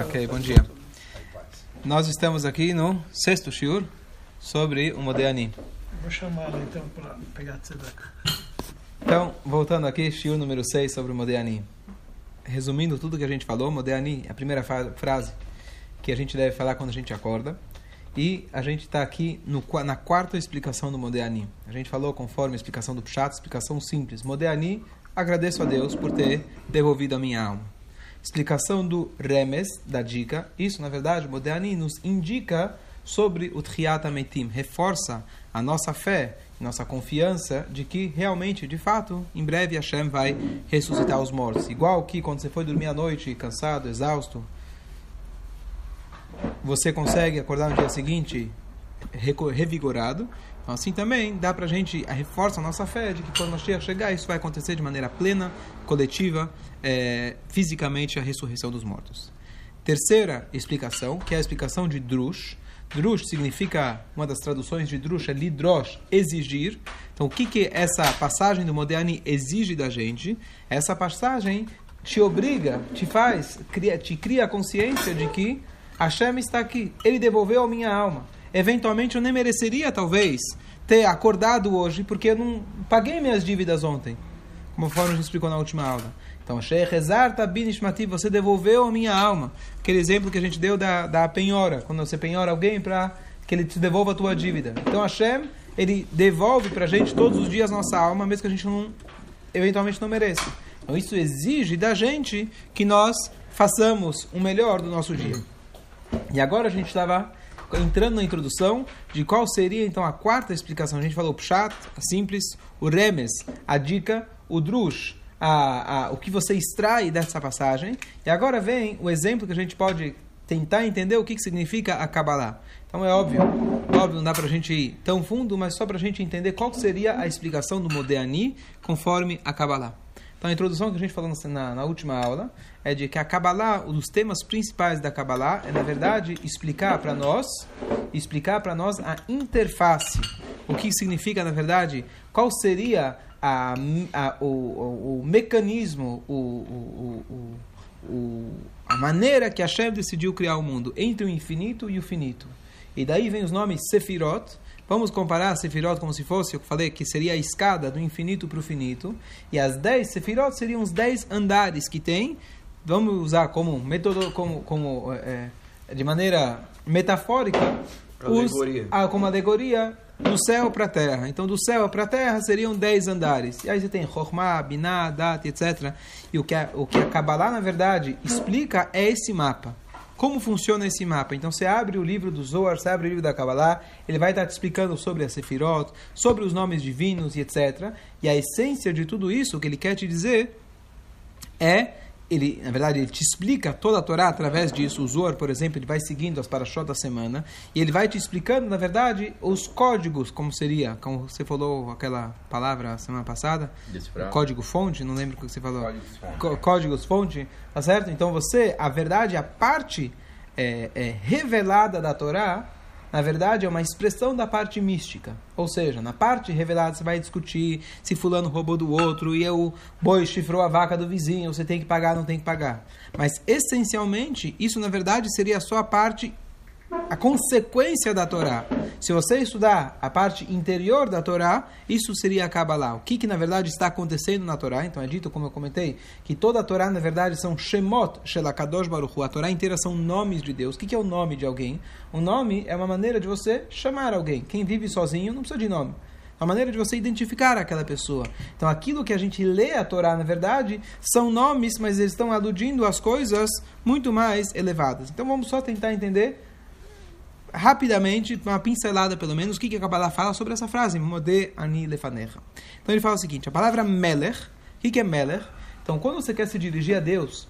Ok, bom dia. Nós estamos aqui no sexto shiur sobre o Modeani. Vou chamar ela então para pegar tzedaka. Então, voltando aqui, shiur número 6 sobre o Modeani. Resumindo tudo que a gente falou, Modeani é a primeira frase que a gente deve falar quando a gente acorda. E a gente está aqui no na quarta explicação do Modeani. A gente falou conforme a explicação do Pshat, explicação simples. Modeani, agradeço a Deus por ter devolvido a minha alma. Explicação do Remes, da dica. Isso, na verdade, o Modeani nos indica sobre o Triat Ametim. Reforça a nossa fé, nossa confiança de que realmente, de fato, em breve Hashem vai ressuscitar os mortos. Igual que quando você foi dormir à noite, cansado, exausto, você consegue acordar no dia seguinte revigorado. Então, assim também dá para a gente reforça a nossa fé de que quando Mashiach chegar, isso vai acontecer de maneira plena, coletiva, eh, fisicamente, a ressurreição dos mortos. Terceira explicação, que é a explicação de Drush. Drush significa, uma das traduções de Drush é lidrosh, exigir. Então, o que, que essa passagem do Modéani exige da gente? Essa passagem te obriga, te faz, cria, te cria a consciência de que Hashem está aqui. Ele devolveu a minha alma. Eventualmente eu nem mereceria, talvez, ter acordado hoje, porque eu não paguei minhas dívidas ontem. Como a gente explicou na última aula. Então, Tabinishmati, você devolveu a minha alma. Aquele exemplo que a gente deu da, da penhora, quando você penhora alguém para que ele te devolva a tua dívida. Então, Hashem, ele devolve para a gente todos os dias nossa alma, mesmo que a gente não, eventualmente não mereça. Então, isso exige da gente que nós façamos o melhor do nosso dia. E agora a gente estava entrando na introdução de qual seria então a quarta explicação. A gente falou o Pshat, a simples, o Remes, a dica, o Drush, a, a, o que você extrai dessa passagem. E agora vem o exemplo que a gente pode tentar entender o que, que significa a Kabbalah. Então é óbvio, óbvio, não dá para a gente ir tão fundo, mas só para a gente entender qual seria a explicação do Modeani conforme a Kabbalah. Então a introdução que a gente falou na, na última aula é de que a Kabbalah, um dos temas principais da Kabbalah é, na verdade, explicar para nós, explicar para nós a interface. O que significa, na verdade, qual seria a, a, o, o, o, mecanismo, o, a maneira que Hashem decidiu criar o mundo entre o infinito e o finito. E daí vem os nomes Sefirot, Vamos comparar Sefirot como se fosse, eu falei que seria a escada do infinito para o finito. E as 10 Sefirot seriam os 10 andares que tem. Vamos usar como método, como, como é, de maneira metafórica, alegoria. Os, ah, como alegoria do céu para a terra. Então, do céu para a terra seriam 10 andares. E aí você tem Chokhmah, Binah, Dat, etc. E o que a, o que a Kabbalah, na verdade, explica é esse mapa. Como funciona esse mapa? Então você abre o livro do Zohar, você abre o livro da Kabbalah, ele vai estar te explicando sobre a Sefirot, sobre os nomes divinos e etc. E a essência de tudo isso, o que ele quer te dizer, é, ele, na verdade, ele te explica toda a Torá através disso. O Zohar, por exemplo, ele vai seguindo as parashot da semana, e ele vai te explicando, na verdade, os códigos, como seria, como você falou aquela palavra semana passada, código fonte, não lembro o que você falou. Códigos fonte. Có- Códigos fonte, tá certo? Então você, a verdade, a parte é, é, revelada da Torá, na verdade, é uma expressão da parte mística. Ou seja, na parte revelada você vai discutir se fulano roubou do outro e o boi chifrou a vaca do vizinho, você tem que pagar, não tem que pagar. Mas, essencialmente, isso, na verdade, seria só a parte a consequência da Torá. Se você estudar a parte interior da Torá, isso seria a Kabbalah. O que, que na verdade está acontecendo na Torá? Então é dito, como eu comentei, que toda a Torá na verdade são Shemot Shelakadosh Baruch. A Torá inteira são nomes de Deus. O que, que é o nome de alguém? O nome é uma maneira de você chamar alguém. Quem vive sozinho não precisa de nome. É uma maneira de você identificar aquela pessoa. Então, aquilo que a gente lê a Torá, na verdade, são nomes, mas eles estão aludindo às coisas muito mais elevadas. Então, vamos só tentar entender rapidamente, uma pincelada pelo menos, o que, que a Kabbalah fala sobre essa frase, Modé Ani Lefanecha. Então ele fala o seguinte, a palavra Melech, o que, que é Melech? Então quando você quer se dirigir a Deus,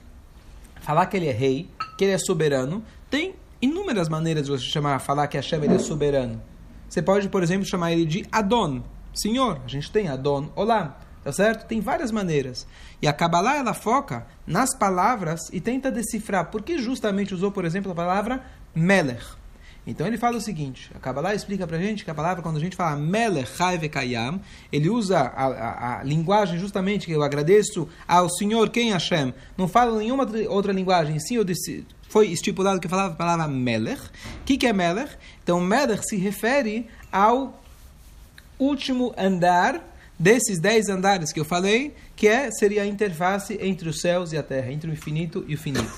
falar que ele é rei, que ele é soberano, tem inúmeras maneiras de você chamar, falar que Hashem ele é soberano. Você pode, por exemplo, chamar ele de Adon, Senhor. A gente tem Adon Olá, tá certo? Tem várias maneiras. E a Kabbalah, ela foca nas palavras e tenta decifrar por que justamente usou, por exemplo, a palavra Melech. Então ele fala o seguinte, a Kabbalah explica pra gente que a palavra, quando a gente fala Melech Kayam, ele usa a, a, a, linguagem justamente que eu agradeço ao Senhor, quem Hashem. Não fala nenhuma outra linguagem, sim, eu disse, foi estipulado que falava a palavra Melech. O que, que é Melech? Então Melech se refere ao último andar desses dez andares que eu falei, que é, seria a interface entre os céus e a terra, entre o infinito e o finito.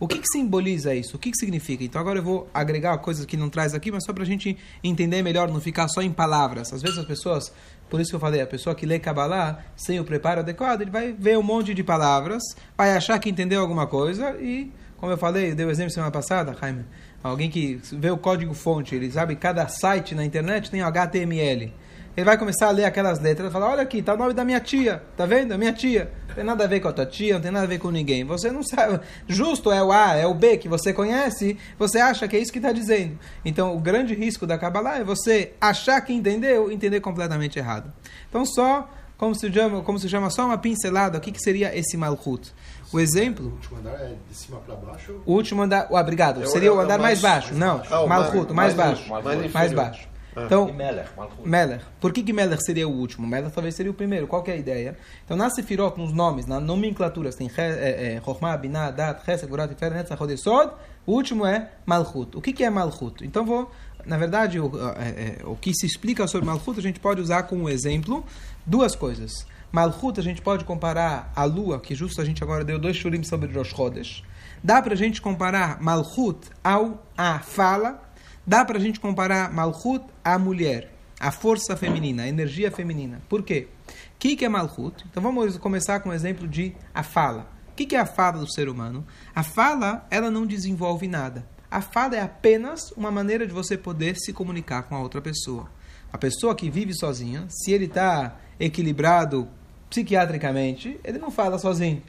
O que, que simboliza isso? O que, que significa? Então agora eu vou agregar coisas que não traz aqui, mas só para a gente entender melhor, não ficar só em palavras. Às vezes as pessoas, por isso que eu falei, a pessoa que lê Kabbalah sem o preparo adequado, ele vai ver um monte de palavras, vai achar que entendeu alguma coisa e, como eu falei, eu dei o exemplo semana passada, Jaime, alguém que vê o código fonte, ele sabe cada site na internet tem HTML ele vai começar a ler aquelas letras e falar: Olha aqui, tá o nome da minha tia, tá vendo? A minha tia. Não tem nada a ver com a tua tia, não tem nada a ver com ninguém. Você não sabe. Justo é o A, é o B que você conhece, você acha que é isso que está dizendo. Então, o grande risco da Kabbalah é você achar que entendeu e entender completamente errado. Então, só, como se chama, como se chama só uma pincelada, o que, que seria esse Malchut? O exemplo. O último andar é de cima para baixo? O último andar. Oh, obrigado. É seria o andar mais, mais baixo. Mais não, baixo. Ah, Malchut, mais, mais, baixo. Mais, mais baixo. Ah. Então, e Meller, Meller. Por que, que Meller seria o último? Meller talvez seria o primeiro. Qual é a ideia? Então, na Sefirot, nos nomes, na nomenclatura, tem Chokhmah, Binah, Dat, Chesed, Gurat, Tifer, Netzach, Odesod. O último é Malchut. O que, que é Malchut? Então, vou... Na verdade, o, é, é, o que se explica sobre Malchut, a gente pode usar como exemplo duas coisas. Malchut, a gente pode comparar a lua, que justo a gente agora deu dois shurim sobre Rosh Chodesh. Dá para a gente comparar Malchut ao a fala Dá para a gente comparar Malchut à mulher, a força feminina, a energia feminina. Por quê? O que, que é Malchut? Então vamos começar com o exemplo de a fala. O que, que é a fala do ser humano? A fala, ela não desenvolve nada. A fala é apenas uma maneira de você poder se comunicar com a outra pessoa. A pessoa que vive sozinha, se ele está equilibrado psiquiatricamente, ele não fala sozinho.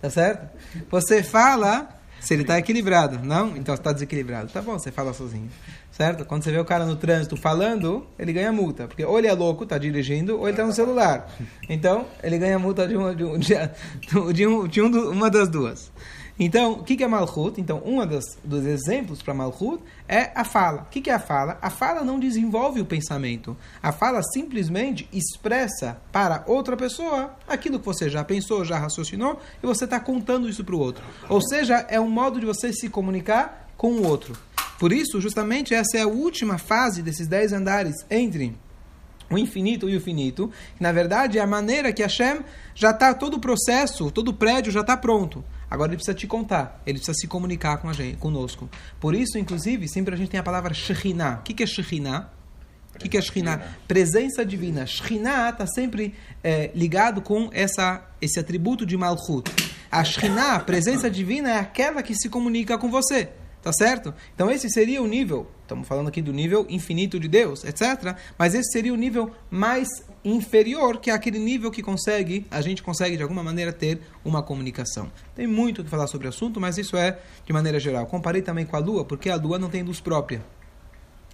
Tá certo? Você fala se ele está equilibrado. Não? Então está desequilibrado. Tá bom, você fala sozinho. Certo? Quando você vê o cara no trânsito falando, ele ganha multa. Porque ou ele é louco, está dirigindo, ou ele está no celular. Então, ele ganha multa de, uma, de, um, de, um, de um, uma das duas. Então, o que é Malchut? Então, um dos exemplos para Malchut é a fala. O que é a fala? A fala não desenvolve o pensamento. A fala simplesmente expressa para outra pessoa aquilo que você já pensou, já raciocinou, e você está contando isso para o outro. Ou seja, é um modo de você se comunicar com o outro. Por isso, justamente, essa é a última fase desses dez andares entre o infinito e o finito. Na verdade, é a maneira que Hashem já está, todo o processo, todo o prédio já está pronto. Agora ele precisa te contar, ele precisa se comunicar com a gente, conosco. Por isso, inclusive, sempre a gente tem a palavra Shekhinah. O que é Shekhinah? O que é Shekhinah? Presença divina. Shekhinah está sempre é, ligado com essa, esse atributo de Malchut. A Shekhinah, a presença divina, é aquela que se comunica com você. Tá certo? Então esse seria o nível, estamos falando aqui do nível infinito de Deus, etc. Mas esse seria o nível mais inferior, que é aquele nível que consegue, a gente consegue de alguma maneira ter uma comunicação. Tem muito o que falar sobre o assunto, mas isso é de maneira geral. Comparei também com a Lua, porque a Lua não tem luz própria.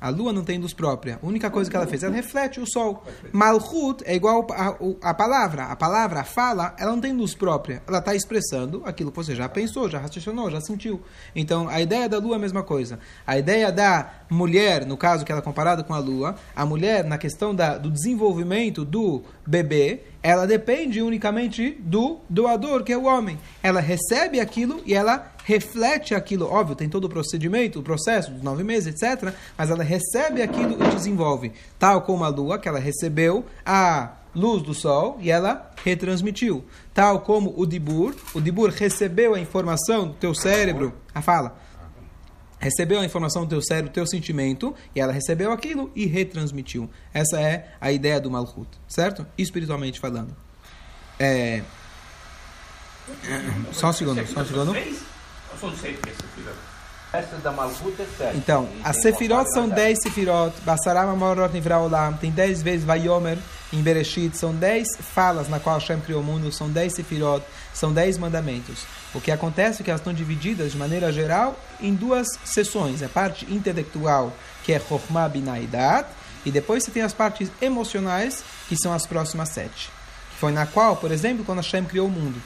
A lua não tem luz própria. A única coisa que ela fez, ela reflete o sol. Malchut é igual a, a, palavra. A palavra, a fala, ela não tem luz própria. Ela está expressando aquilo que você já pensou, já raciocinou, já sentiu. Então, a ideia da lua é a mesma coisa. A ideia da mulher, no caso que ela é comparada com a lua, a mulher, na questão da, do desenvolvimento do bebê, ela depende unicamente do doador, que é o homem. Ela recebe aquilo e ela reflete aquilo. Óbvio, tem todo o procedimento, o processo dos nove meses, etc. Mas ela recebe aquilo e desenvolve. Tal como a lua, que ela recebeu a luz do sol e ela retransmitiu. Tal como o Dibur, o Dibur recebeu a informação do teu cérebro, a fala, recebeu a informação do teu cérebro, teu sentimento, e ela recebeu aquilo e retransmitiu. Essa é a ideia do Malchut, certo? Espiritualmente falando. É... Só um segundo, só um segundo. Então, as Sefirot são 10 Sefirot, Bassaram Amorot Nivraolam, tem 10 vezes Vayomer em Bereshit, são 10 falas na qual Hashem criou o mundo, são 10 Sefirot, são 10 mandamentos. O que acontece é que elas estão divididas de maneira geral em duas sessões. A parte intelectual, que é Chokhmah Binaidat, e depois você tem as partes emocionais, que são as próximas sete. Foi na qual, por exemplo, quando Hashem criou o mundo.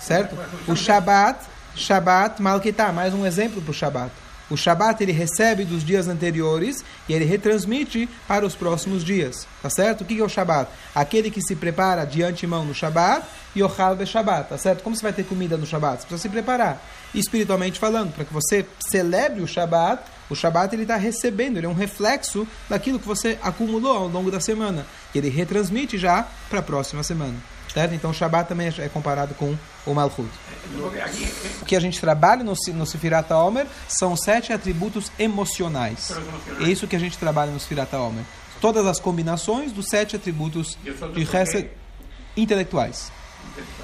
Certo? O Shabat, Shabat Malkitá, mais um exemplo para o Shabat. O Shabat ele recebe dos dias anteriores e ele retransmite para os próximos dias. Tá certo? O que é o Shabat? Aquele que se prepara de antemão no Shabat e o Halve Shabat. Tá certo? Como você vai ter comida no Shabat? Você precisa se preparar. Espiritualmente falando, para que você celebre o Shabat, o Shabat ele está recebendo, ele é um reflexo daquilo que você acumulou ao longo da semana. E ele retransmite já para a próxima semana. Certo? Então o Shabat também é comparado com o Malchut. O que a gente trabalha no, no Sefirat Omer são sete atributos emocionais. É isso que a gente trabalha no Sefirat Omer. Todas as combinações dos sete atributos de Hesed intelectuais.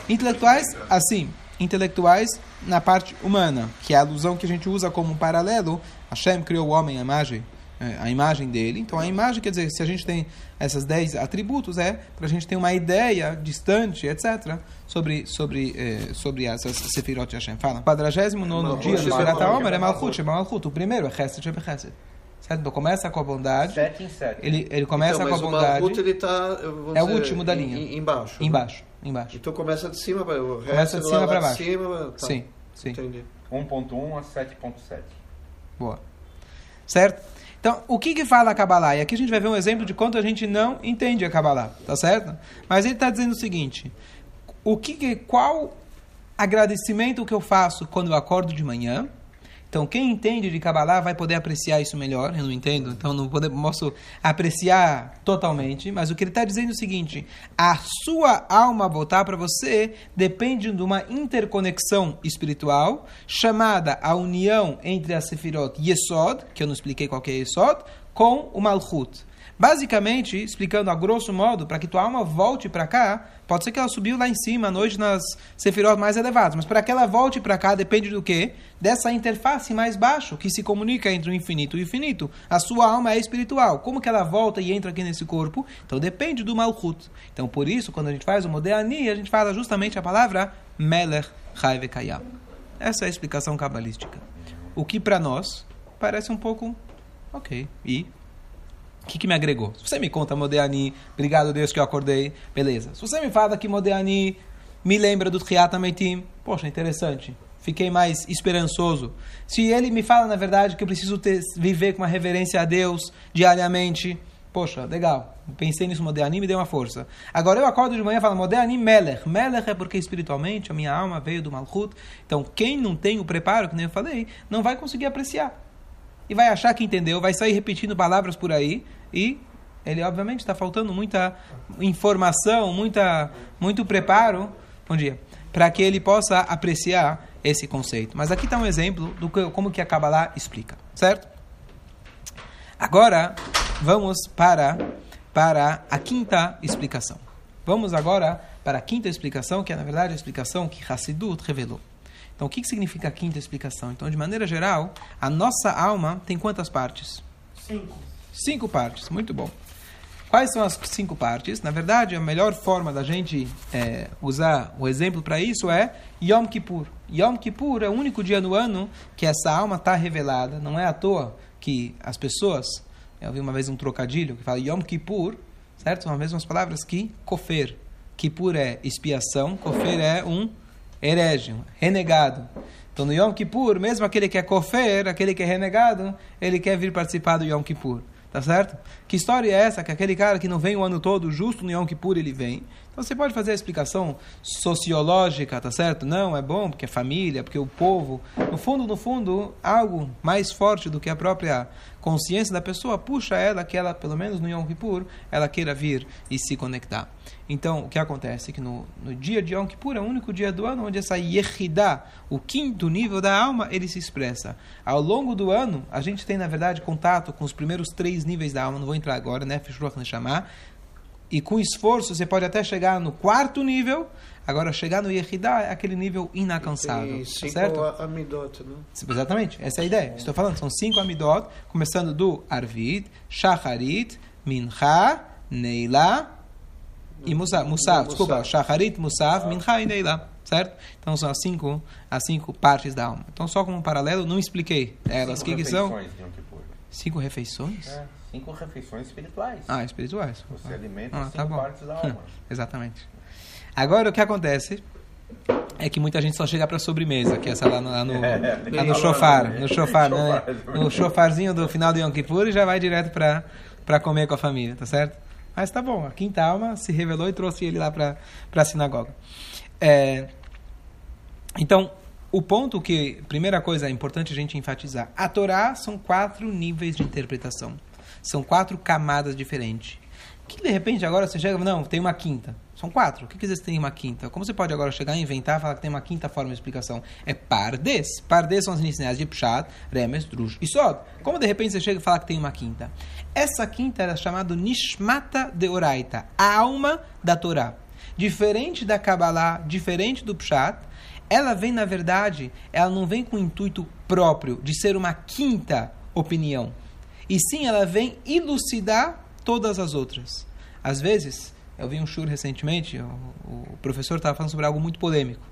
Intelectuais, assim, intelectuais na parte humana, que é a alusão que a gente usa como um paralelo. Hashem criou o homem à imagem é, a imagem dele. Então, a imagem, quer dizer, se a gente tem esses dez atributos, é para a gente ter uma ideia distante, etc., sobre, sobre, é, sobre essas Sefirot de Hashem. Fala. 49 dia do Sfirat HaOmer é Malchut, é Malchut. O primeiro é Chesed Shebe Chesed. Certo? Então começa com a bondade. Sete em sete. Ele, ele começa então, com a bondade. O ele tá, é o último da linha. Em, embaixo. Né? Embaixo. Embaixo. Então começa de cima para o Começa de cima para baixo. Cima, tá. Sim, sim. Entendi. 1.1 a 7.7. Boa. Certo? Então, o que que fala a Kabbalah? E aqui a gente vai ver um exemplo de quanto a gente não entende a Kabbalah, tá certo? Mas ele está dizendo o seguinte: o que, que qual agradecimento que eu faço quando eu acordo de manhã? Então, quem entende de Kabbalah vai poder apreciar isso melhor. Eu não entendo, então não posso apreciar totalmente. Mas o que ele está dizendo é o seguinte: a sua alma voltar para você depende de uma interconexão espiritual chamada a união entre a Sefirot Yesod, que eu não expliquei qual que é Yesod, com o Malchut. Basicamente, explicando a grosso modo, para que tua alma volte para cá, pode ser que ela subiu lá em cima à noite nas sefirot mais elevadas, mas para que ela volte para cá depende do quê? Dessa interface mais baixo que se comunica entre o infinito e o infinito. A sua alma é espiritual. Como que ela volta e entra aqui nesse corpo? Então depende do Malchut. Então por isso, quando a gente faz o Modeani, a gente fala justamente a palavra Melech Chai Kayam. Essa é a explicação cabalística. O que para nós parece um pouco ok. E o que, que me agregou? Se você me conta Modeani, obrigado Deus que eu acordei, beleza. Se você me fala que Modeani me lembra do Triat Ameitim, poxa, interessante. Fiquei mais esperançoso. Se ele me fala, na verdade, que eu preciso ter, viver com uma reverência a Deus diariamente, poxa, legal. Pensei nisso, Modeani me deu uma força. Agora eu acordo de manhã e falo, Modeani Melech. Melech é porque espiritualmente a minha alma veio do Malchut. Então, quem não tem o preparo, que nem eu falei, não vai conseguir apreciar e vai achar que entendeu, vai sair repetindo palavras por aí e ele obviamente está faltando muita informação, muita, muito preparo, bom dia, para que ele possa apreciar esse conceito. Mas aqui está um exemplo do que, como que a Kabbalah explica, certo? Agora vamos para para a quinta explicação. Vamos agora para a quinta explicação, que é na verdade a explicação que Hassidut revelou. Então, o que, que significa a quinta explicação? Então, de maneira geral, a nossa alma tem quantas partes? Cinco. Cinco partes, muito bom. Quais são as cinco partes? Na verdade, a melhor forma da gente é, usar o exemplo para isso é Yom Kippur. Yom Kippur é o único dia no ano que essa alma está revelada. Não é à toa que as pessoas, eu vi uma vez um trocadilho que fala Yom Kippur, certo? São as mesmas palavras que Kofer. Kippur é expiação, Kofer é um herege, renegado. Então no Yom Kippur, mesmo aquele que é kofer, aquele que é renegado, ele quer vir participar do Yom Kippur. Tá certo? Que história é essa? Que aquele cara que não vem o ano todo, justo no Yom Kippur ele vem. Então você pode fazer a explicação sociológica, tá certo? Não, é bom porque é família, porque o povo. No fundo, no fundo, algo mais forte do que a própria consciência da pessoa puxa ela que ela, pelo menos no Yom Kippur, ela queira vir e se conectar. Então, o que acontece é que no, no dia de Yom Kippur é o único dia do ano onde essa Yehidá, o quinto nível da alma, ele se expressa. Ao longo do ano, a gente tem, na verdade, contato com os primeiros três níveis da alma, não vou entrar agora, né? Fishruach chamar. E com esforço você pode até chegar no quarto nível. Agora, chegar no Yehidá é aquele nível inacansável. E cinco certo? amidot, né? Exatamente, essa é a ideia. Estou falando, são cinco amidot, começando do Arvit, Shacharit, Mincha, Neila e Musaf. Musaf, desculpa, Shacharit, Musaf, Mincha e Neila. Certo? Então são as cinco, as cinco partes da alma. Então, só como um paralelo, não expliquei elas. O que, que são? Cinco refeições? É, cinco refeições espirituais. Ah, espirituais. Você alimenta Ah, cinco tá partes da alma. Exatamente. Agora, o que acontece? é que muita gente só chega para sobremesa, que é essa lá no, lá no, É, lá no chofar, no chofar, né? No chofarzinho do final do Yom Kippur e já vai direto para para comer com a família, tá certo? Mas tá bom, a quinta alma se revelou e trouxe ele lá para a sinagoga. É, então, o ponto que, primeira coisa, é importante a gente enfatizar: a Torá são quatro níveis de interpretação, são quatro camadas diferentes. Que de repente agora você chega, não, tem uma quinta. São quatro. O que quer dizer tem uma quinta? Como você pode agora chegar e inventar e falar que tem uma quinta forma de explicação? É pardes. Pardes são as iniciais de Pshat, Remes, Drush e Sod. Como de repente você chega e fala que tem uma quinta? Essa quinta era chamada Nishmata de Oraita, a alma da Torá. Diferente da Kabbalah, diferente do Pshat, ela vem, na verdade, ela não vem com o intuito próprio de ser uma quinta opinião. E sim, ela vem elucidar todas as outras. Às vezes, eu vi um shur recentemente, o, o professor estava falando sobre algo muito polêmico.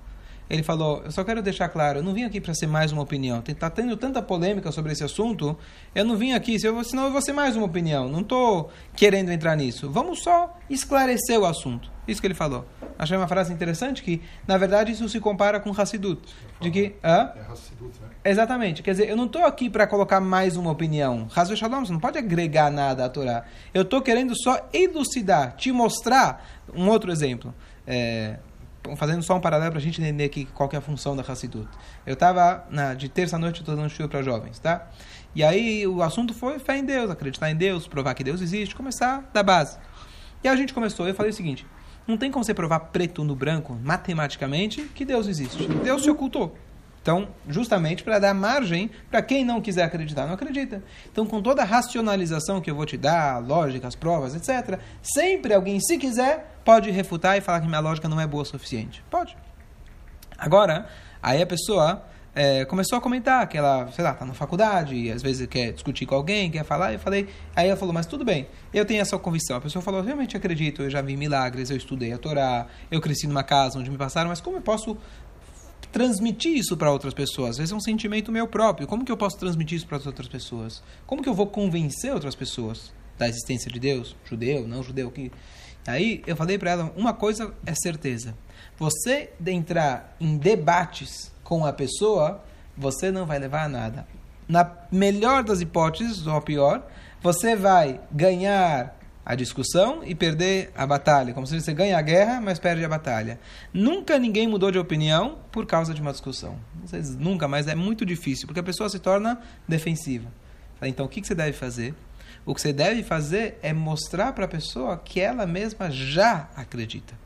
Ele falou: Eu só quero deixar claro, eu não vim aqui para ser mais uma opinião. Está tendo tanta polêmica sobre esse assunto, eu não vim aqui, senão eu vou ser mais uma opinião. Não estou querendo entrar nisso. Vamos só esclarecer o assunto. Isso que ele falou. Achei uma frase interessante que, na verdade, isso se compara com Hassidut. De que. Hã? É Hassidut, né? Exatamente. Quer dizer, eu não estou aqui para colocar mais uma opinião. Hazel Shalom, você não pode agregar nada à Torá. Eu estou querendo só elucidar, te mostrar um outro exemplo. É, fazendo só um paralelo para a gente entender aqui qual que é a função da Hassidut. Eu estava, de terça-noite, estou dando show para jovens, tá? E aí o assunto foi fé em Deus, acreditar em Deus, provar que Deus existe, começar da base. E aí a gente começou, eu falei o seguinte, não tem como você provar preto no branco, matematicamente, que Deus existe. Deus se ocultou. Então, justamente para dar margem para quem não quiser acreditar, não acredita. Então, com toda a racionalização que eu vou te dar, lógica, as provas, etc., sempre alguém, se quiser, pode refutar e falar que minha lógica não é boa o suficiente. Pode. Agora, aí a pessoa é, começou a comentar que ela, sei lá, está na faculdade e às vezes quer discutir com alguém, quer falar. Eu falei, aí ela falou, mas tudo bem, eu tenho essa convicção. A pessoa falou, realmente acredito, eu já vi milagres, eu estudei a Torá, eu cresci numa casa onde me passaram, mas como eu posso transmitir isso para outras pessoas? Às vezes é um sentimento meu próprio. Como que eu posso transmitir isso para as outras pessoas? Como que eu vou convencer outras pessoas da existência de Deus? Judeu, não judeu? Que... Aí eu falei para ela, uma coisa é certeza. Você de entrar em debates com a pessoa, você não vai levar a nada. Na melhor das hipóteses, ou pior, você vai ganhar a discussão e perder a batalha. Como se você ganha a guerra, mas perde a batalha. Nunca ninguém mudou de opinião por causa de uma discussão. Vocês nunca, mas é muito difícil, porque a pessoa se torna defensiva. Então, o que você deve fazer? O que você deve fazer é mostrar para a pessoa que ela mesma já acredita.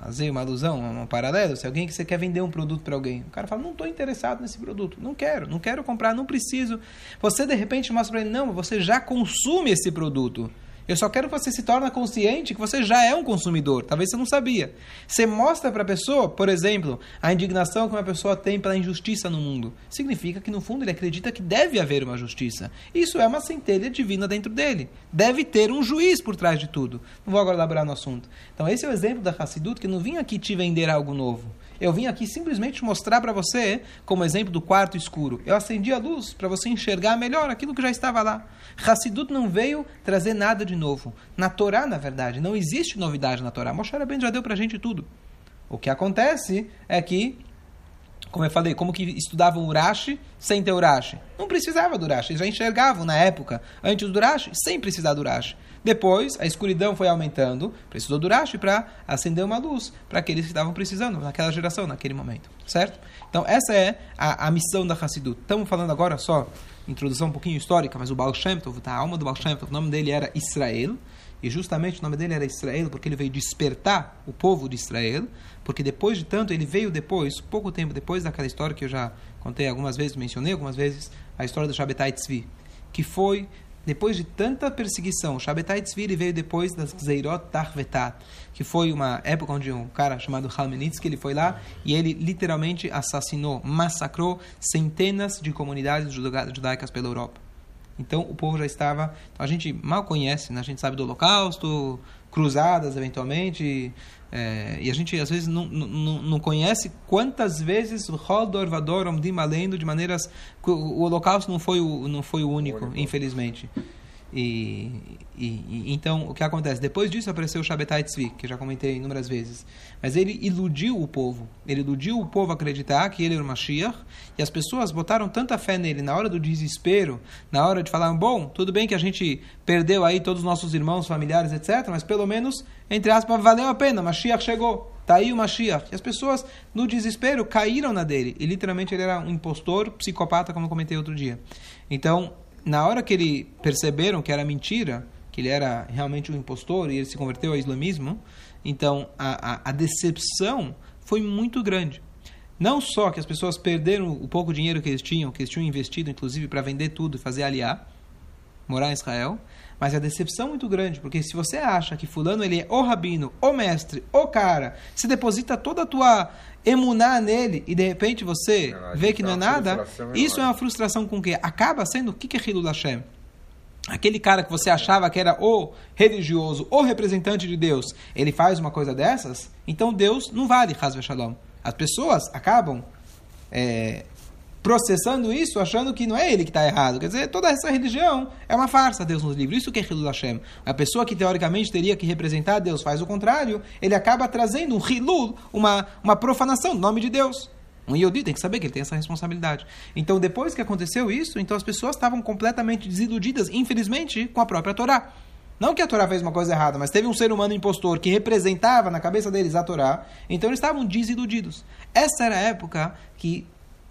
Fazer uma alusão, um paralelo. Se alguém que você quer vender um produto para alguém, o cara fala: Não estou interessado nesse produto, não quero, não quero comprar, não preciso. Você de repente mostra para ele: Não, você já consome esse produto. Eu só quero que você se torne consciente que você já é um consumidor. Talvez você não sabia. Você mostra para a pessoa, por exemplo, a indignação que uma pessoa tem pela injustiça no mundo. Significa que, no fundo, ele acredita que deve haver uma justiça. Isso é uma centelha divina dentro dele. Deve ter um juiz por trás de tudo. Não vou agora elaborar no assunto. Então, esse é o exemplo da Hassidut, que não vim aqui te vender algo novo. Eu vim aqui simplesmente mostrar para você, como exemplo do quarto escuro. Eu acendi a luz para você enxergar melhor aquilo que já estava lá. Hassidut não veio trazer nada de novo. Na Torá, na verdade, não existe novidade na Torá. Moshe Rabbeinu já deu para a gente tudo. O que acontece é que, como eu falei, como que estudavam Urashi sem ter Urashi? Não precisava do Urashi. Eles já enxergavam na época, antes do Urashi, sem precisar do Urashi. Depois, a escuridão foi aumentando, precisou do Urashi para acender uma luz para aqueles que estavam precisando naquela geração, naquele momento, certo? Então, essa é a, a missão da Hassidut. Estamos falando agora só, introdução um pouquinho histórica, mas o Baal Shem Tov, tá? a alma do Baal Shem Tov, o nome dele era Israel, e justamente o nome dele era Israel porque ele veio despertar o povo de Israel, porque depois de tanto, ele veio depois, pouco tempo depois daquela história que eu já contei algumas vezes, mencionei algumas vezes, a história do Shabbatai Tzvi, que foi depois de tanta perseguição, Shabbatai Tzvi veio depois das Gzeirot Tarvetat, que foi uma época onde um cara chamado Halmenitsky, ele foi lá e ele literalmente assassinou, massacrou centenas de comunidades judaicas pela Europa. Então o povo já estava. Então, a gente mal conhece, né? a gente sabe do Holocausto, cruzadas eventualmente, é, e a gente às vezes não, não, não conhece quantas vezes o Hodor Vador Omdim Alendo de maneiras. O Holocausto não foi o, não foi o único, infelizmente. E, e, e- então, o que acontece? Depois disso apareceu o Shabbatai Tzvi, que já comentei inúmeras vezes. Mas ele iludiu o povo. Ele iludiu o povo a acreditar que ele era o Mashiach. E as pessoas botaram tanta fé nele na hora do desespero, na hora de falar, bom, tudo bem que a gente perdeu aí todos os nossos irmãos, familiares, etc. Mas pelo menos, entre aspas, valeu a pena. Mashiach chegou. Tá aí o Mashiach. E as pessoas, no desespero, caíram na dele. E literalmente ele era um impostor, psicopata, como eu comentei outro dia. Então, na hora que ele perceberam que era mentira, que ele era realmente um impostor e ele se converteu ao islamismo, então a, a, a decepção foi muito grande. Não só que as pessoas perderam o pouco dinheiro que eles tinham, que eles tinham investido, inclusive, para vender tudo e fazer aliá, morar em Israel, mas a decepção é muito grande, porque se você acha que fulano ele é o rabino, o mestre, o cara, se deposita toda a tua emuná nele e de repente você Ah, vê que não é nada, é isso é uma frustração com que acaba sendo o que que é Hilul Hashem? Aquele cara que você achava que era o religioso, o representante de Deus, ele faz uma coisa dessas, então Deus não vale, Hazve Shalom. As pessoas acabam é, processando isso, achando que não é ele que está errado. Quer dizer, toda essa religião é uma farsa, Deus nos livre. Isso que é Hilul Hashem. A pessoa que teoricamente teria que representar Deus faz o contrário, ele acaba trazendo um Hilul, uma, uma profanação do nome de Deus. Um Yodi tem que saber que ele tem essa responsabilidade. Então, depois que aconteceu isso, então as pessoas estavam completamente desiludidas, infelizmente, com a própria Torá. Não que a Torá fez uma coisa errada, mas teve um ser humano impostor que representava na cabeça deles a Torá, então eles estavam desiludidos. Essa era a época que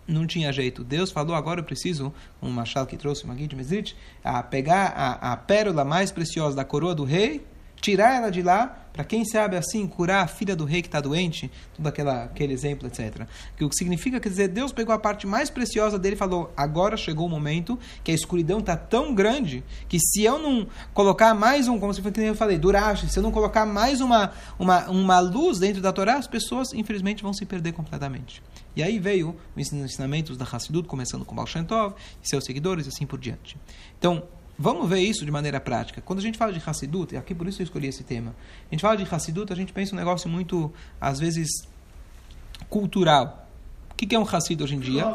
não tinha jeito. Deus falou, agora eu preciso, um machado que trouxe uma guia de Mesrit, a pegar a, a pérola mais preciosa da coroa do rei, tirar ela de lá, para quem sabe assim, curar a filha do rei que está doente, tudo aquela, aquele exemplo, etc. Que o que significa, quer dizer, Deus pegou a parte mais preciosa dele e falou, agora chegou o momento que a escuridão está tão grande, que se eu não colocar mais um, como eu falei, durache, se eu não colocar mais uma, uma, uma luz dentro da Torá, as pessoas, infelizmente, vão se perder completamente. E aí veio os ensinamentos da Hassidut, começando com Baal Shem Tov e seus seguidores e assim por diante. Então, vamos ver isso de maneira prática. Quando a gente fala de Hassidut, e aqui por isso eu escolhi esse tema, a gente fala de Hassidut, a gente pensa um negócio muito, às vezes, cultural. O que é um Hassid hoje em dia?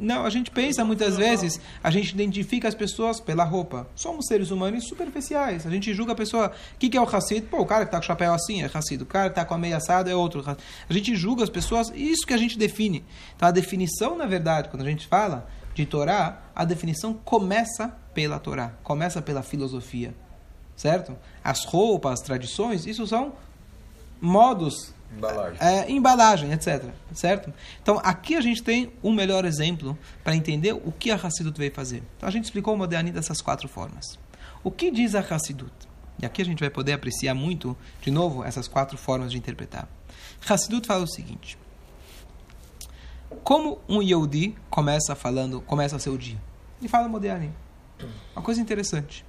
Não, a gente pensa muitas vezes, a gente identifica as pessoas pela roupa. Somos seres humanos superficiais. A gente julga a pessoa. O que, que é o Hassid? Pô, o cara que tá com o chapéu assim é Hassid. O cara que tá com a meia assada é outro. A gente julga as pessoas, isso que a gente define. Então a definição, na verdade, quando a gente fala de Torá, a definição começa pela Torá, começa pela filosofia. Certo? As roupas, as tradições, isso são modos Embalagem. é, embalagem, etc. Certo? Então, aqui a gente tem um melhor exemplo para entender o que a Hassidut veio fazer. Então, a gente explicou o Modéani dessas quatro formas. O que diz a Hassidut? E aqui a gente vai poder apreciar muito, de novo, essas quatro formas de interpretar. Hassidut fala o seguinte. Como um Yehudi começa falando, começa seu dia? Ele fala Modéani. Uma coisa interessante.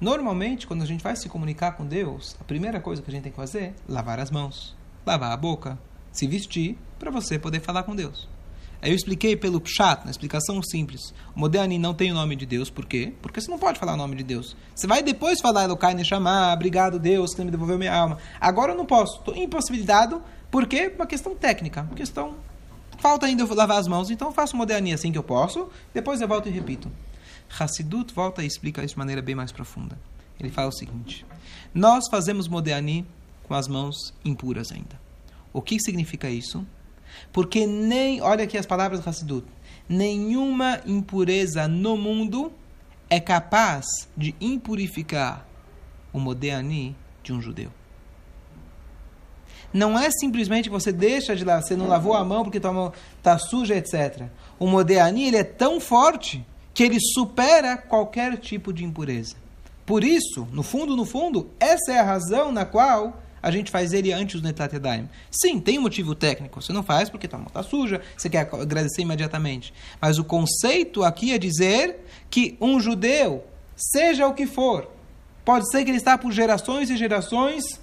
Normalmente, quando a gente vai se comunicar com Deus, a primeira coisa que a gente tem que fazer é lavar as mãos, lavar a boca, se vestir, para você poder falar com Deus. Aí eu expliquei pelo Pshat, na explicação simples. O Modéani não tem o nome de Deus, por quê? Porque você não pode falar o nome de Deus. Você vai depois falar Elokai Neshama, obrigado Deus que me devolveu minha alma. Agora eu não posso, estou impossibilitado, por quê? Uma questão técnica, uma questão... Falta ainda eu lavar as mãos, então eu faço Modéani assim que eu posso, depois eu volto e repito. Hassidut volta e explica isso de maneira bem mais profunda. Ele fala o seguinte: Nós fazemos Modéani com as mãos impuras ainda. O que significa isso? Porque nem, olha aqui as palavras do Hassidut, nenhuma impureza no mundo é capaz de impurificar o Modéani de um judeu. Não é simplesmente você deixa de lá, você não lavou a mão porque tua mão está suja, etc. O Modéani ele é tão forte que ele supera qualquer tipo de impureza. Por isso, no fundo, no fundo, essa é a razão na qual a gente faz ele antes do Netlat Yadayim. Sim, tem um motivo técnico. Você não faz porque tua mão está suja, você quer agradecer imediatamente. Mas o conceito aqui é dizer que um judeu, seja o que for, pode ser que ele está por gerações e gerações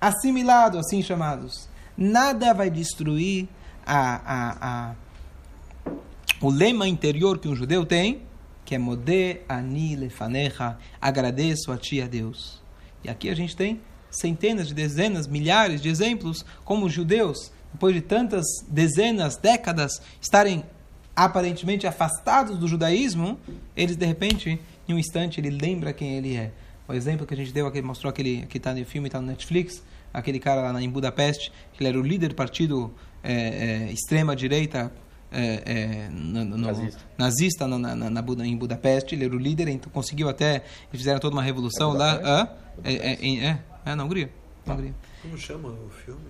assimilado, assim chamados. Nada vai destruir a, a, a, o lema interior que um judeu tem, que é Modé Ani agradeço a ti, a Deus. E aqui a gente tem centenas de dezenas, milhares de exemplos, como os judeus, depois de tantas dezenas, décadas, estarem aparentemente afastados do judaísmo, eles de repente, em um instante, ele lembra quem ele é. O exemplo que a gente deu, aquele, mostrou aquele que está no filme, está no Netflix, aquele cara lá em Budapeste, que ele era o líder do partido é, é, extrema direita é, é, no, no, Nazista. nazista na, na, na em Budapeste, ele era o líder, então conseguiu até, eles fizeram toda uma revolução É lá, Budapeste? Hã? é, é, é, é, na Hungria, na Hungria. Como chama o filme?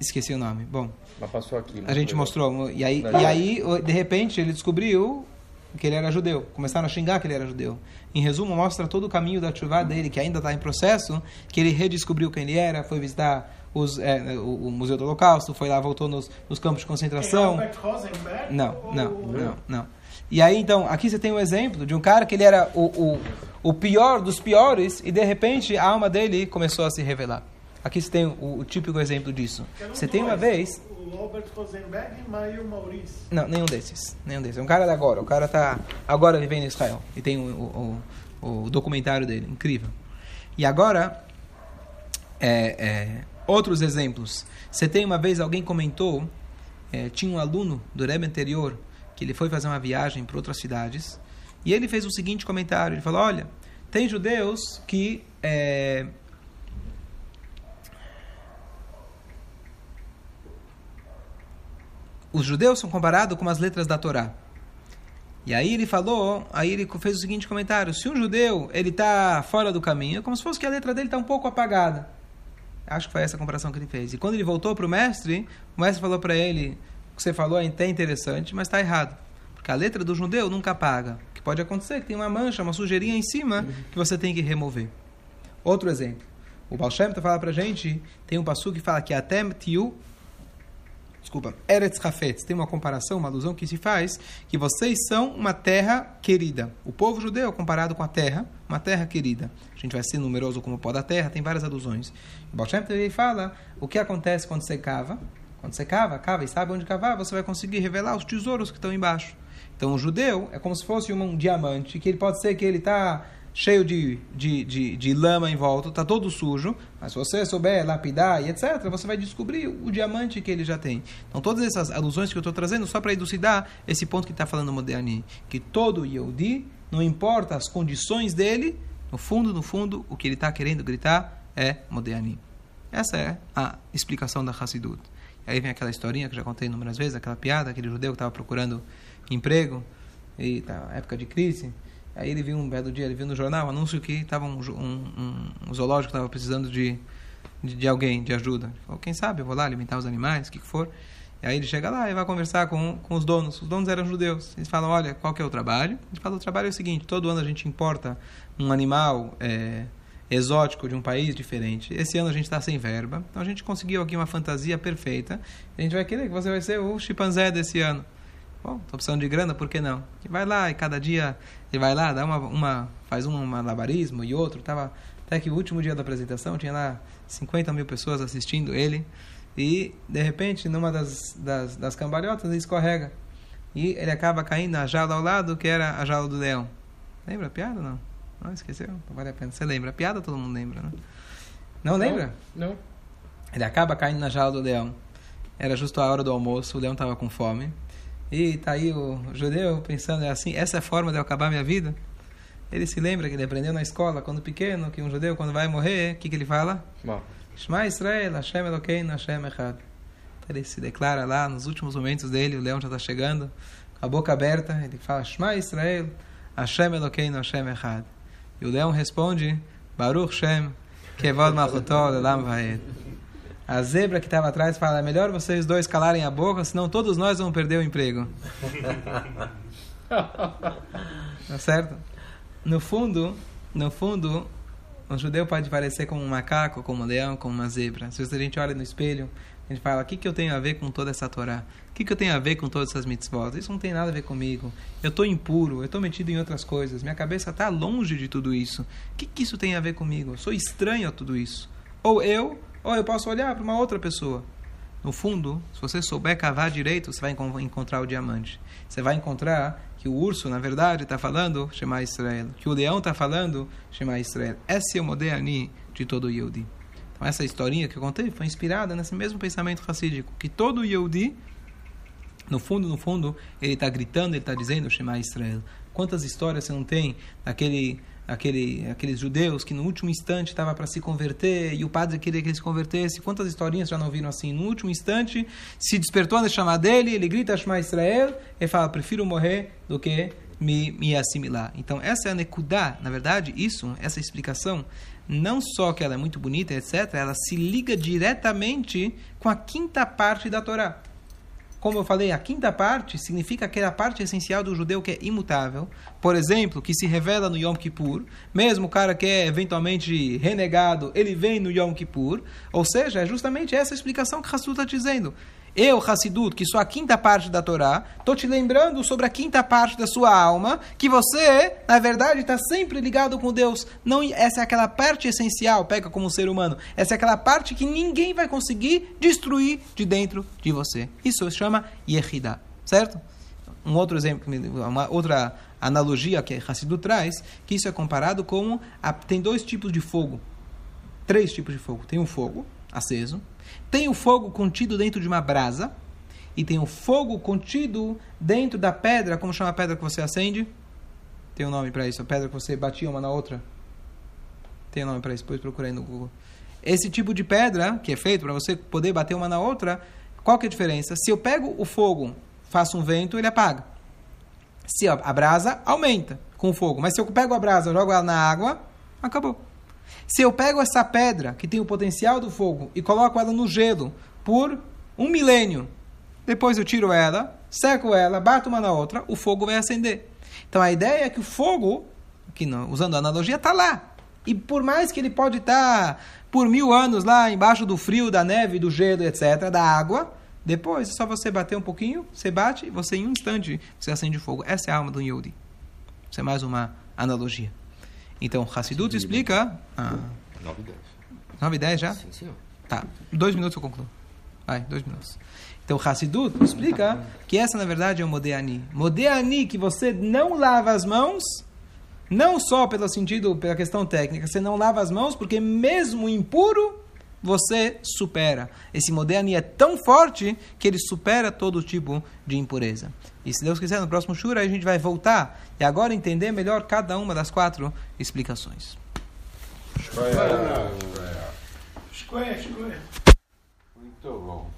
Esqueci o nome. Bom, Mas passou aqui. a gente mostrou. E aí, e aí, de repente, ele descobriu que ele era judeu. Começaram a xingar que ele era judeu. Em resumo, mostra todo o caminho da chuva dele, que ainda está em processo, que ele redescobriu quem ele era, foi visitar os, é, o, o Museu do Holocausto, foi lá, voltou nos, nos campos de concentração. Rosenberg? Não, não, não, não. E aí, então, aqui você tem um exemplo de um cara que ele era o, o, o pior dos piores e, de repente, a alma dele começou a se revelar. Aqui você tem o, o típico exemplo disso. Você tem uma vez... O Robert Rosenberg e Maio Maurice. Não, nenhum desses. Nenhum desses. É um cara de agora. O cara tá agora vivendo em Israel. E tem o, o, o- o documentário dele. Incrível. E agora, é, é, outros exemplos. Você tem uma vez, alguém comentou, é, tinha um aluno do Rebbe anterior, que ele foi fazer uma viagem para outras cidades, e ele fez o seguinte comentário, ele falou, olha, tem judeus que... é, os judeus são comparados com as letras da Torá. E aí ele falou, aí ele fez o seguinte comentário: se um judeu ele está fora do caminho, é como se fosse que a letra dele está um pouco apagada. Acho que foi essa a comparação que ele fez. E quando ele voltou para o mestre, o mestre falou para ele: o que você falou é até interessante, mas está errado. Porque a letra do judeu nunca apaga. O que pode acontecer é que tem uma mancha, uma sujeirinha em cima que você tem que remover. Outro exemplo. O Baal Shem fala para gente, tem um passo que fala que até tiu desculpa, Eretz Hafetz, tem uma comparação, uma alusão que se faz, que vocês são uma terra querida. O povo judeu é comparado com a terra, uma terra querida. A gente vai ser numeroso como o pó da terra, tem várias alusões. O Baal Shem Tov, ele fala o que acontece quando você cava. Quando você cava, cava e sabe onde cavar, você vai conseguir revelar os tesouros que estão embaixo. Então o judeu é como se fosse um, diamante, que ele pode ser que ele está cheio de, de, de, de lama em volta, está todo sujo, mas se você souber lapidar e etc., você vai descobrir o diamante que ele já tem. Então, todas essas alusões que eu estou trazendo, só para elucidar esse ponto que está falando o Moderni, que todo Yehudi, não importa as condições dele, no fundo, no fundo, o que ele está querendo gritar é Moderni. Essa é a explicação da Hassidut. Aí vem aquela historinha que já contei inúmeras vezes, aquela piada, aquele judeu que estava procurando emprego, e tá, época de crise, Aí ele viu um belo dia, ele viu no jornal um anúncio que estava um, um, um, zoológico estava precisando de, de, de, alguém, de ajuda. Ele falou, quem sabe, eu vou lá alimentar os animais, o que, que for. E aí ele chega lá e vai conversar com, com os donos. Os donos eram judeus. Eles falam, olha, qual que é o trabalho? Ele fala, o trabalho é o seguinte, todo ano a gente importa um animal é, exótico de um país diferente. Esse ano a gente está sem verba, então a gente conseguiu aqui uma fantasia perfeita. A gente vai querer que você vai ser o chimpanzé desse ano. Bom, tô precisando de grana, por que não? E vai lá e cada dia ele vai lá, dá uma, uma faz um malabarismo e outro. Tava até que o último dia da apresentação tinha lá 50 mil pessoas assistindo ele e de repente numa das, das, das cambalhotas ele escorrega e ele acaba caindo na jaula ao lado que era a jaula do leão. Lembra a piada não? Não esqueceu? Não vale a pena. Você lembra? A piada todo mundo lembra, né? Não lembra? Não. Ele acaba caindo na jaula do leão. Era justo a hora do almoço, o leão estava com fome. E tá aí o judeu pensando, é assim, essa é a forma de eu acabar minha vida? Ele se lembra que ele aprendeu na escola, quando pequeno, que um judeu, quando vai morrer, o que, que ele fala? Shema Israel, Hashem Elokeinu, Hashem Echad. Ele se declara lá, nos últimos momentos dele, o leão já está chegando, com a boca aberta, ele fala, Shema Israel, Hashem Elokeinu, Hashem Echad. E o leão responde, Baruch Shem, Kevod Malchutó, Lelam Vaed. A zebra que estava atrás fala: é melhor vocês dois calarem a boca, senão todos nós vamos perder o emprego. tá certo? No fundo, no fundo, o judeu pode parecer como um macaco, como um leão, como uma zebra. Se a gente olha no espelho, a gente fala: o que, que eu tenho a ver com toda essa Torá? O que, que eu tenho a ver com todas essas mitzvot? Isso não tem nada a ver comigo. Eu estou impuro, eu estou metido em outras coisas. Minha cabeça está longe de tudo isso. O que, que isso tem a ver comigo? Eu sou estranho a tudo isso. Ou eu ou eu posso olhar para uma outra pessoa. No fundo, se você souber cavar direito, você vai encontrar o diamante. Você vai encontrar que o urso, na verdade, está falando Shema Israel. Que o leão está falando Shema Israel. Esse é o Modéani de todo Yehudi. Então, essa historinha que eu contei foi inspirada nesse mesmo pensamento racídico. Que todo Yehudi No fundo, no fundo, ele está gritando, ele está dizendo, Shema Israel. Quantas histórias você não tem daquele, daquele, aqueles judeus que no último instante estava para se converter e o padre queria que ele se convertesse? Quantas historinhas já não viram assim? No último instante, se despertou a chamar dele, ele grita Shema Israel e fala, prefiro morrer do que me, me assimilar. Então, essa é a Nekudá. Na verdade, isso, essa explicação, não só que ela é muito bonita, etc., ela se liga diretamente com a quinta parte da Torá. Como eu falei, a quinta parte significa aquela parte essencial do judeu que é imutável. Por exemplo, que se revela no Yom Kippur. Mesmo o cara que é eventualmente renegado, ele vem no Yom Kippur. Ou seja, é justamente essa explicação que Hassu está dizendo. Eu, Hassidut, que sou a quinta parte da Torá, estou te lembrando sobre a quinta parte da sua alma, que você, na verdade, está sempre ligado com Deus. Não, essa é aquela parte essencial, pega como ser humano. Essa é aquela parte que ninguém vai conseguir destruir de dentro de você. Isso se chama Yehida, certo? Um outro exemplo, uma outra analogia que Hassidut traz, que isso é comparado com... A, tem dois tipos de fogo. Três tipos de fogo. Tem um fogo aceso, tem o fogo contido dentro de uma brasa e tem o fogo contido dentro da pedra. Como chama a pedra que você acende? Tem um nome para isso. A pedra que você batia uma na outra. Tem um nome para isso. Depois procurei no Google. Esse tipo de pedra que é feito para você poder bater uma na outra. Qual que é a diferença? Se eu pego o fogo, faço um vento, ele apaga. Se a brasa aumenta com o fogo, mas se eu pego a brasa, jogo ela na água, acabou. Se eu pego essa pedra, que tem o potencial do fogo, e coloco ela no gelo por um milênio, depois eu tiro ela, seco ela, bato uma na outra, o fogo vai acender. Então a ideia é que o fogo, que não, usando a analogia, está lá. E por mais que ele pode estar tá por mil anos lá embaixo do frio, da neve, do gelo, etc., da água, depois é só você bater um pouquinho, você bate, você em um instante você acende o fogo. Essa é a alma do Yodi. Isso é mais uma analogia. Então, Hassidut explica. Ah, 9 e 10. 9 e 10 já? Sim, senhor. Tá. Dois minutos eu concluo. Vai, dois minutos. Então, Hassidut explica que essa, na verdade, é o Modeani. Modeani, que você não lava as mãos, não só pelo sentido, pela questão técnica, você não lava as mãos, porque mesmo impuro, você supera. Esse Modéani é tão forte que ele supera todo tipo de impureza. E se Deus quiser, no próximo Shura a gente vai voltar e agora entender melhor cada uma das quatro explicações. Escolha, escolha. Muito bom.